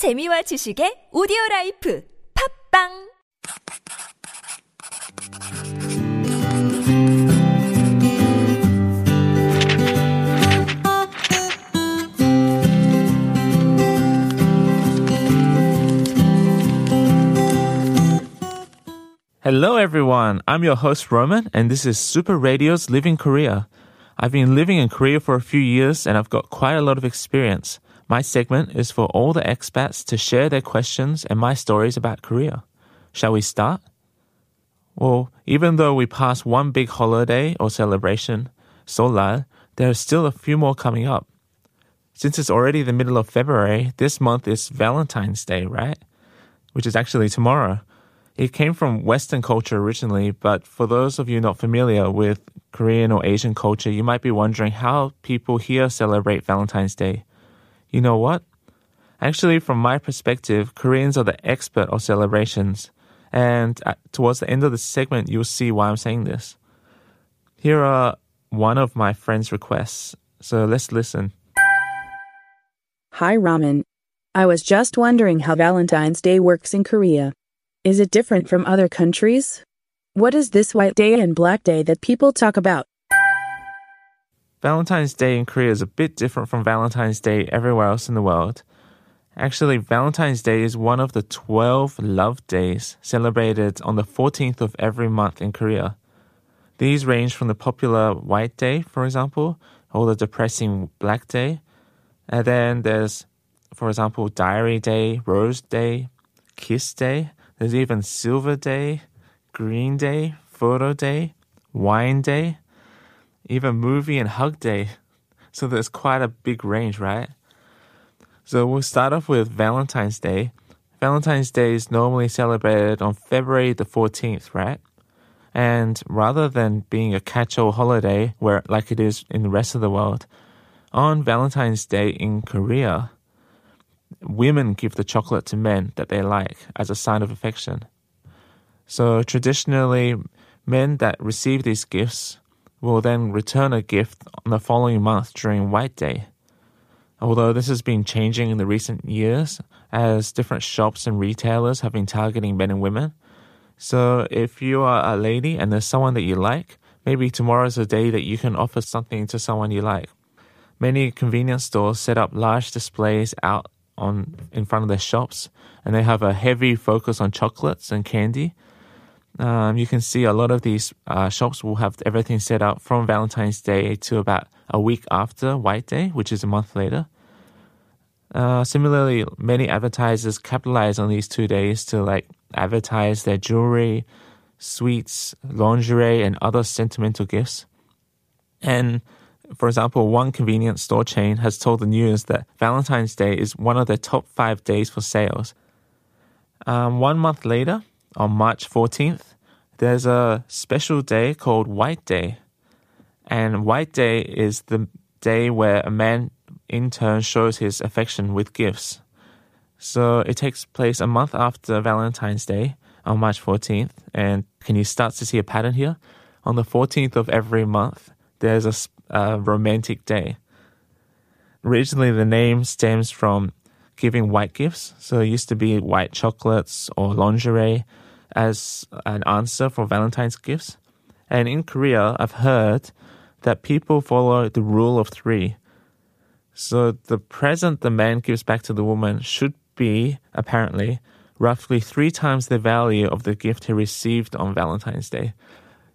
재미와 지식의 오디오 라이프 팝빵 Hello, everyone. I'm your host, Roman, and this is Super Radio's Living Korea. I've been living in Korea for a few years and I've got quite a lot of experience. My segment is for all the expats to share their questions and my stories about Korea. Shall we start? Well, even though we passed one big holiday or celebration, Seollal, there are still a few more coming up. Since it's already the middle of February, this month is Valentine's Day, right? Which is actually tomorrow. It came from Western culture originally, but for those of you not familiar with Korean or Asian culture, you might be wondering how people here celebrate Valentine's Day. You know what? Actually, from my perspective, Koreans are the expert of celebrations. And uh, towards the end of the segment, you'll see why I'm saying this. Here are one of my friend's requests. So let's listen. Hi, Ramen. I was just wondering how Valentine's Day works in Korea. Is it different from other countries? What is this white day and black day that people talk about? Valentine's Day in Korea is a bit different from Valentine's Day everywhere else in the world. Actually, Valentine's Day is one of the 12 love days celebrated on the 14th of every month in Korea. These range from the popular White Day, for example, or the depressing Black Day. And then there's, for example, Diary Day, Rose Day, Kiss Day, there's even Silver Day, Green Day, Photo Day, Wine Day, even Movie and Hug Day. So there's quite a big range, right? So we'll start off with Valentine's Day. Valentine's Day is normally celebrated on February the 14th, right? And rather than being a catch-all holiday where like it is in the rest of the world, on Valentine's Day in Korea, women give the chocolate to men that they like as a sign of affection. So traditionally, men that receive these gifts will then return a gift on the following month during White Day. Although this has been changing in the recent years as different shops and retailers have been targeting men and women. So if you are a lady and there's someone that you like, maybe tomorrow is a day that you can offer something to someone you like. Many convenience stores set up large displays out on in front of their shops, and they have a heavy focus on chocolates and candy. Um, you can see a lot of these uh, shops will have everything set up from Valentine's Day to about a week after White Day, which is a month later. Uh, similarly, many advertisers capitalize on these two days to like advertise their jewelry, sweets, lingerie, and other sentimental gifts. And for example, one convenience store chain has told the news that Valentine's Day is one of their top five days for sales. Um, one month later, on March 14th, there's a special day called White Day. And White Day is the day where a man in turn shows his affection with gifts. So it takes place a month after Valentine's Day on March 14th. And can you start to see a pattern here? On the 14th of every month, there's a uh, romantic day. Originally, the name stems from giving white gifts. So it used to be white chocolates or lingerie as an answer for Valentine's gifts. And in Korea, I've heard that people follow the rule of three. So the present the man gives back to the woman should be, apparently, roughly three times the value of the gift he received on Valentine's Day.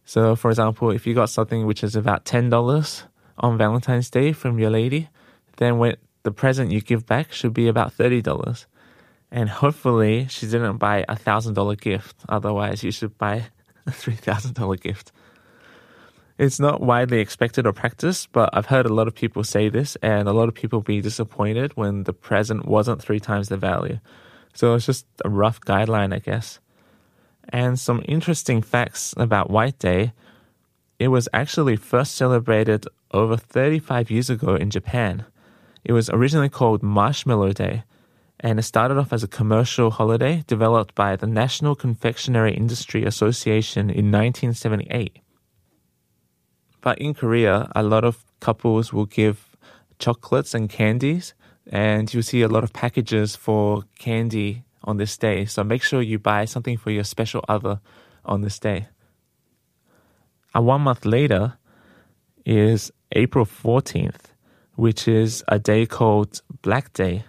So, for example, if you got something which is about $10 on Valentine's Day from your lady, then when the present you give back should be about $30. And hopefully she didn't buy a $1,000 gift. Otherwise, you should buy a $3,000 gift. It's not widely expected or practiced, but I've heard a lot of people say this, and a lot of people be disappointed when the present wasn't three times the value. So it's just a rough guideline, I guess. And some interesting facts about White Day. It was actually first celebrated over 35 years ago in Japan. It was originally called Marshmallow Day, and it started off as a commercial holiday developed by the National Confectionery Industry Association in 1978. But in Korea, a lot of couples will give chocolates and candies and you'll see a lot of packages for candy on this day. So make sure you buy something for your special other on this day. And one month later is April 14th, which is a day called Black Day.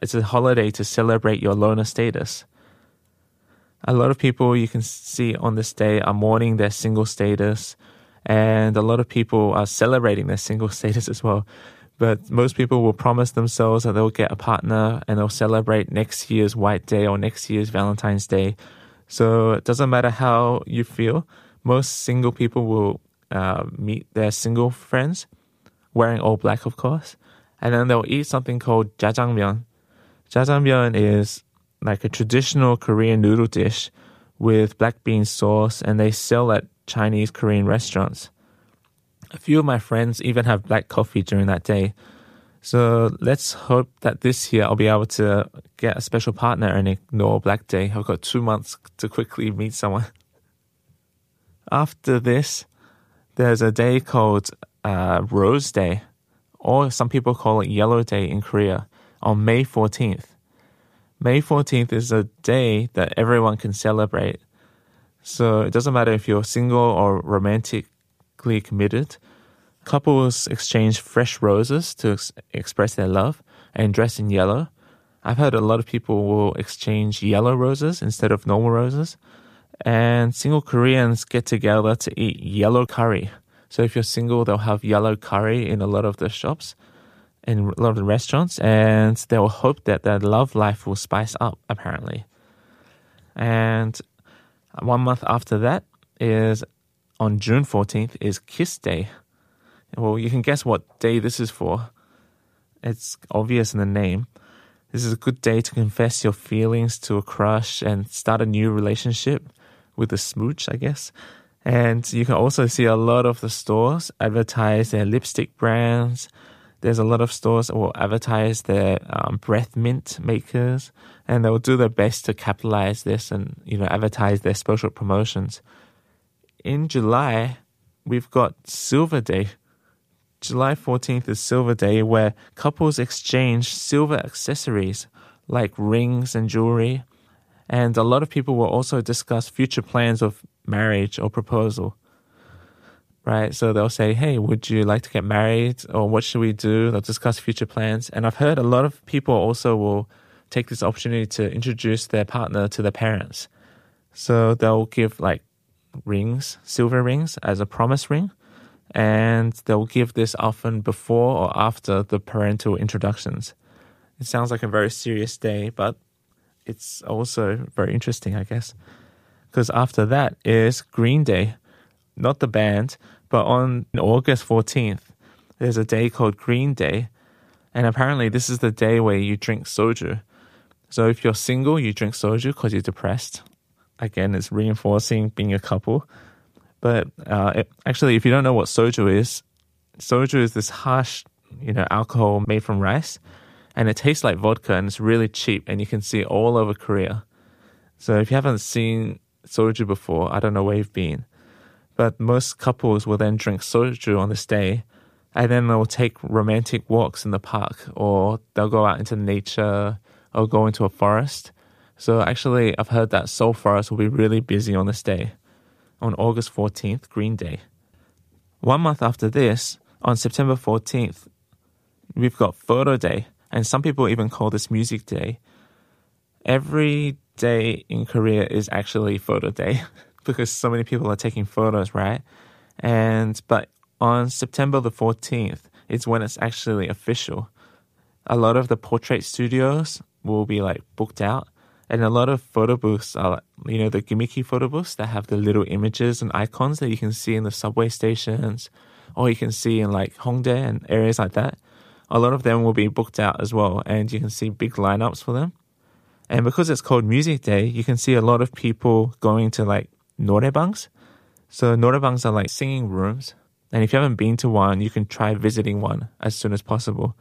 It's a holiday to celebrate your loner status. A lot of people you can see on this day are mourning their single status, and a lot of people are celebrating their single status as well. But most people will promise themselves that they'll get a partner and they'll celebrate next year's White Day or next year's Valentine's Day. So it doesn't matter how you feel. Most single people will uh, meet their single friends, wearing all black, of course, and then they'll eat something called jjajangmyeon. Jjajangmyeon is like a traditional Korean noodle dish with black bean sauce, and they sell at Chinese Korean restaurants. A few of my friends even have black coffee during that day. So let's hope that this year I'll be able to get a special partner and ignore Black Day. I've got two months to quickly meet someone. After this, there's a day called uh, Rose Day, or some people call it Yellow Day in Korea, on May 14th. May 14th is a day that everyone can celebrate. So it doesn't matter if you're single or romantically committed. Couples exchange fresh roses to ex- express their love and dress in yellow. I've heard a lot of people will exchange yellow roses instead of normal roses and single Koreans get together to eat yellow curry. So if you're single, they'll have yellow curry in a lot of the shops, in a lot of the restaurants, and they will hope that their love life will spice up, apparently. And one month after that is on June 14th is Kiss Day. Well, you can guess what day this is for. It's obvious in the name. This is a good day to confess your feelings to a crush and start a new relationship with a smooch, I guess. And you can also see a lot of the stores advertise their lipstick brands. There's a lot of stores that will advertise their um, breath mint makers, and they will do their best to capitalize this and you know advertise their special promotions. In July, we've got Silver Day. July 14th is Silver Day, where couples exchange silver accessories like rings and jewelry and a lot of people will also discuss future plans of marriage or proposal. Right? So they'll say, hey, would you like to get married? Or what should we do? They'll discuss future plans. And I've heard a lot of people also will take this opportunity to introduce their partner to their parents. So they'll give like rings, silver rings, as a promise ring. And they'll give this often before or after the parental introductions. It sounds like a very serious day, but it's also very interesting, I guess. Because after that is Green Day, not the band, but on August 14th, there's a day called Green Day. And apparently, this is the day where you drink soju. So if you're single, you drink soju because you're depressed. Again, it's reinforcing being a couple. But uh, it, actually, if you don't know what soju is, soju is this harsh, you know, alcohol made from rice and it tastes like vodka and it's really cheap and you can see it all over Korea. So if you haven't seen soju before, I don't know where you've been. But most couples will then drink soju on this day and then they'll take romantic walks in the park or they'll go out into nature or go into a forest. So actually, I've heard that Seoul Forest will be really busy on this day, on August 14th, Green Day. One month after this, on September 14th, we've got Photo Day and some people even call this music day. Every day in Korea is actually photo day because so many people are taking photos, right? And but on September the 14th, it's when it's actually official. A lot of the portrait studios will be like booked out, and a lot of photo booths are, you know, the gimmicky photo booths that have the little images and icons that you can see in the subway stations, or you can see in like Hongdae and areas like that a lot of them will be booked out as well, and you can see big lineups for them. And because it's called Music Day, you can see a lot of people going to like noraebangs. So noraebangs are like singing rooms, and if you haven't been to one, you can try visiting one as soon as possible.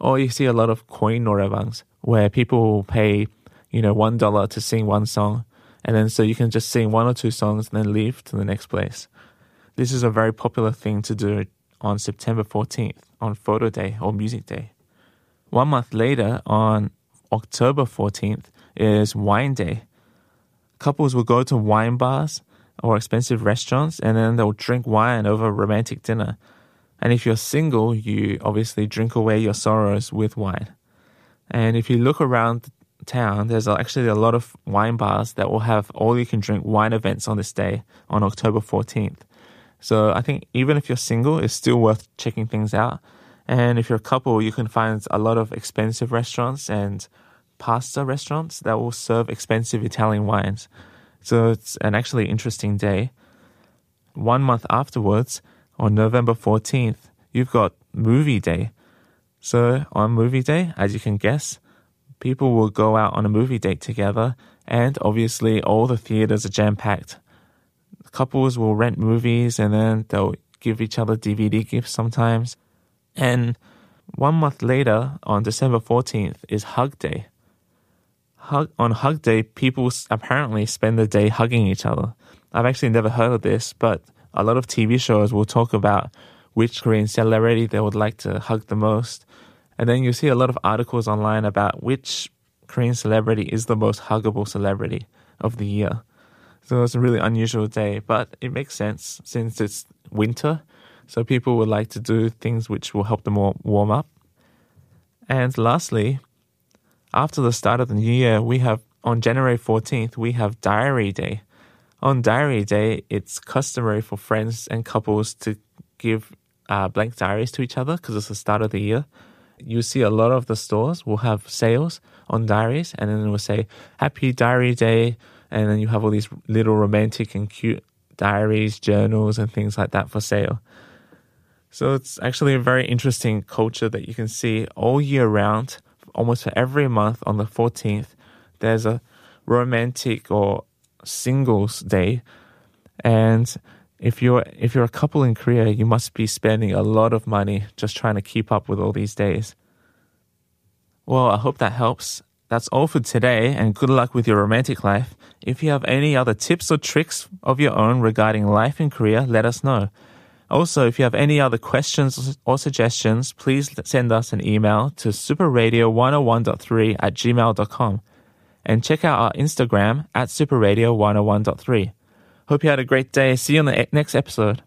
Or you see a lot of coin noraebangs where people will pay, you know, one dollar to sing one song, and then so you can just sing one or two songs and then leave to the next place. This is a very popular thing to do on September 14th on Photo Day or Music Day. One month later, on October 14th, is Wine Day. Couples will go to wine bars or expensive restaurants and then they'll drink wine over a romantic dinner. And if you're single, you obviously drink away your sorrows with wine. And if you look around town, there's actually a lot of wine bars that will have all you can drink wine events on this day on October 14th. So I think even if you're single, it's still worth checking things out. And if you're a couple, you can find a lot of expensive restaurants and pasta restaurants that will serve expensive Italian wines. So it's an actually interesting day. One month afterwards, on November 14th, you've got movie day. So on movie day, as you can guess, people will go out on a movie date together, and obviously all the theaters are jam packed. Couples will rent movies and then they'll give each other DVD gifts sometimes. And one month later, on December 14th, is Hug Day. Hug, on Hug Day, people apparently spend the day hugging each other. I've actually never heard of this, but a lot of TV shows will talk about which Korean celebrity they would like to hug the most. And then you see a lot of articles online about which Korean celebrity is the most huggable celebrity of the year. So it's a really unusual day, but it makes sense since it's winter so people would like to do things which will help them warm up. And lastly, after the start of the new year, we have on January 14th, we have Diary Day. On Diary Day, it's customary for friends and couples to give uh, blank diaries to each other because it's the start of the year. You see a lot of the stores will have sales on diaries, and then it will say Happy Diary Day, and then you have all these little romantic and cute diaries, journals, and things like that for sale. So it's actually a very interesting culture that you can see all year round. Almost every month on the 14th, there's a romantic or singles day. And if you're if you're a couple in Korea, you must be spending a lot of money just trying to keep up with all these days. Well, I hope that helps. That's all for today, and good luck with your romantic life. If you have any other tips or tricks of your own regarding life in Korea, let us know. Also, if you have any other questions or suggestions, please send us an email to superradio101.3 at gmail.com and check out our Instagram at superradio101.3. Hope you had a great day. See you on the next episode.